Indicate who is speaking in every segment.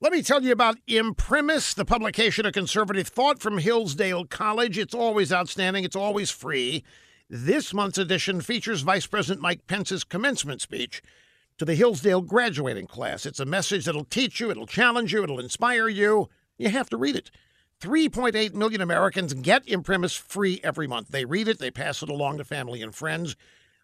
Speaker 1: Let me tell you about Imprimis, the publication of conservative thought from Hillsdale College. It's always outstanding, it's always free. This month's edition features Vice President Mike Pence's commencement speech to the Hillsdale graduating class. It's a message that'll teach you, it'll challenge you, it'll inspire you. You have to read it. 3.8 million Americans get Imprimis free every month. They read it, they pass it along to family and friends.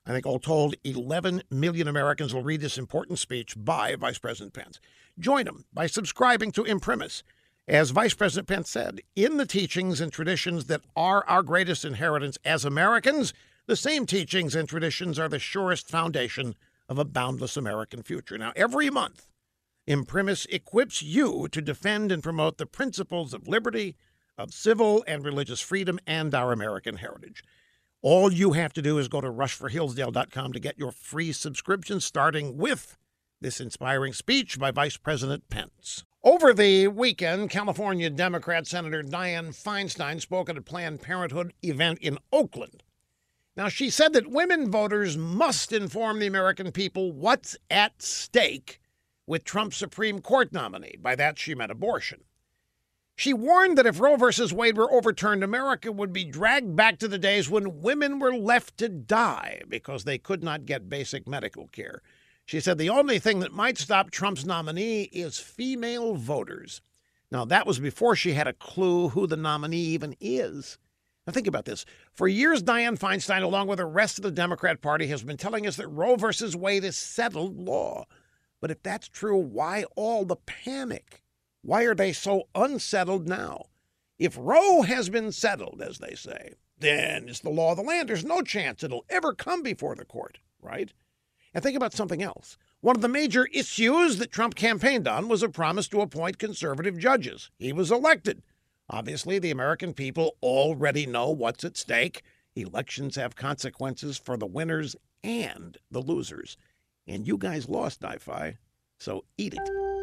Speaker 1: I think all told, 11 million Americans will read this important speech by Vice President Pence. Join him by subscribing to Imprimis. As Vice President Pence said, in the teachings and traditions that are our greatest inheritance as Americans, the same teachings and traditions are the surest foundation of a boundless American future. Now, every month, Imprimis equips you to defend and promote the principles of liberty, of civil and religious freedom, and our American heritage. All you have to do is go to rushforhillsdale.com to get your free subscription, starting with this inspiring speech by Vice President Pence. Over the weekend, California Democrat Senator Dianne Feinstein spoke at a Planned Parenthood event in Oakland. Now, she said that women voters must inform the American people what's at stake with Trump's Supreme Court nominee. By that, she meant abortion. She warned that if Roe v. Wade were overturned, America would be dragged back to the days when women were left to die because they could not get basic medical care. She said the only thing that might stop Trump's nominee is female voters. Now, that was before she had a clue who the nominee even is. Now, think about this. For years, Dianne Feinstein, along with the rest of the Democrat Party, has been telling us that Roe v. Wade is settled law. But if that's true, why all the panic? Why are they so unsettled now? If Roe has been settled, as they say, then it's the law of the land. There's no chance it'll ever come before the court, right? And think about something else. One of the major issues that Trump campaigned on was a promise to appoint conservative judges. He was elected. Obviously, the American people already know what's at stake. Elections have consequences for the winners and the losers. And you guys lost, DiFi, so eat it.